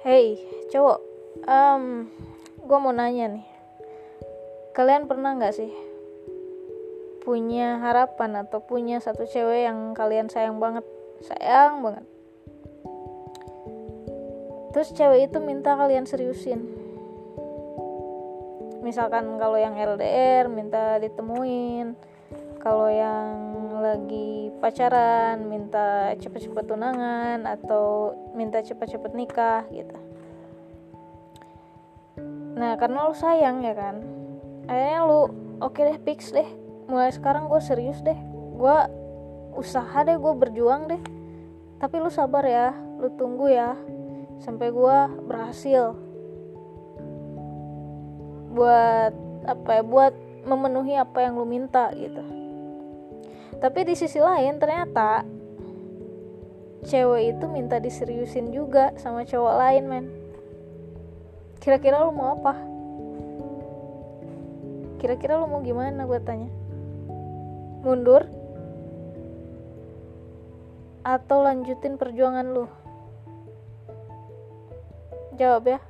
Hey, cowok, um, gue mau nanya nih, kalian pernah nggak sih punya harapan atau punya satu cewek yang kalian sayang banget, sayang banget? Terus cewek itu minta kalian seriusin. Misalkan kalau yang LDR minta ditemuin, kalau yang lagi pacaran minta cepet-cepet tunangan atau minta cepet-cepet nikah gitu. Nah karena lu sayang ya kan? Akhirnya lu oke okay deh fix deh. Mulai sekarang gue serius deh. Gue usaha deh gue berjuang deh. Tapi lu sabar ya lu tunggu ya sampai gue berhasil. Buat apa ya buat memenuhi apa yang lu minta gitu tapi di sisi lain ternyata cewek itu minta diseriusin juga sama cowok lain men. Kira-kira lu mau apa? Kira-kira lu mau gimana? Gue tanya. Mundur? Atau lanjutin perjuangan lu? Jawab ya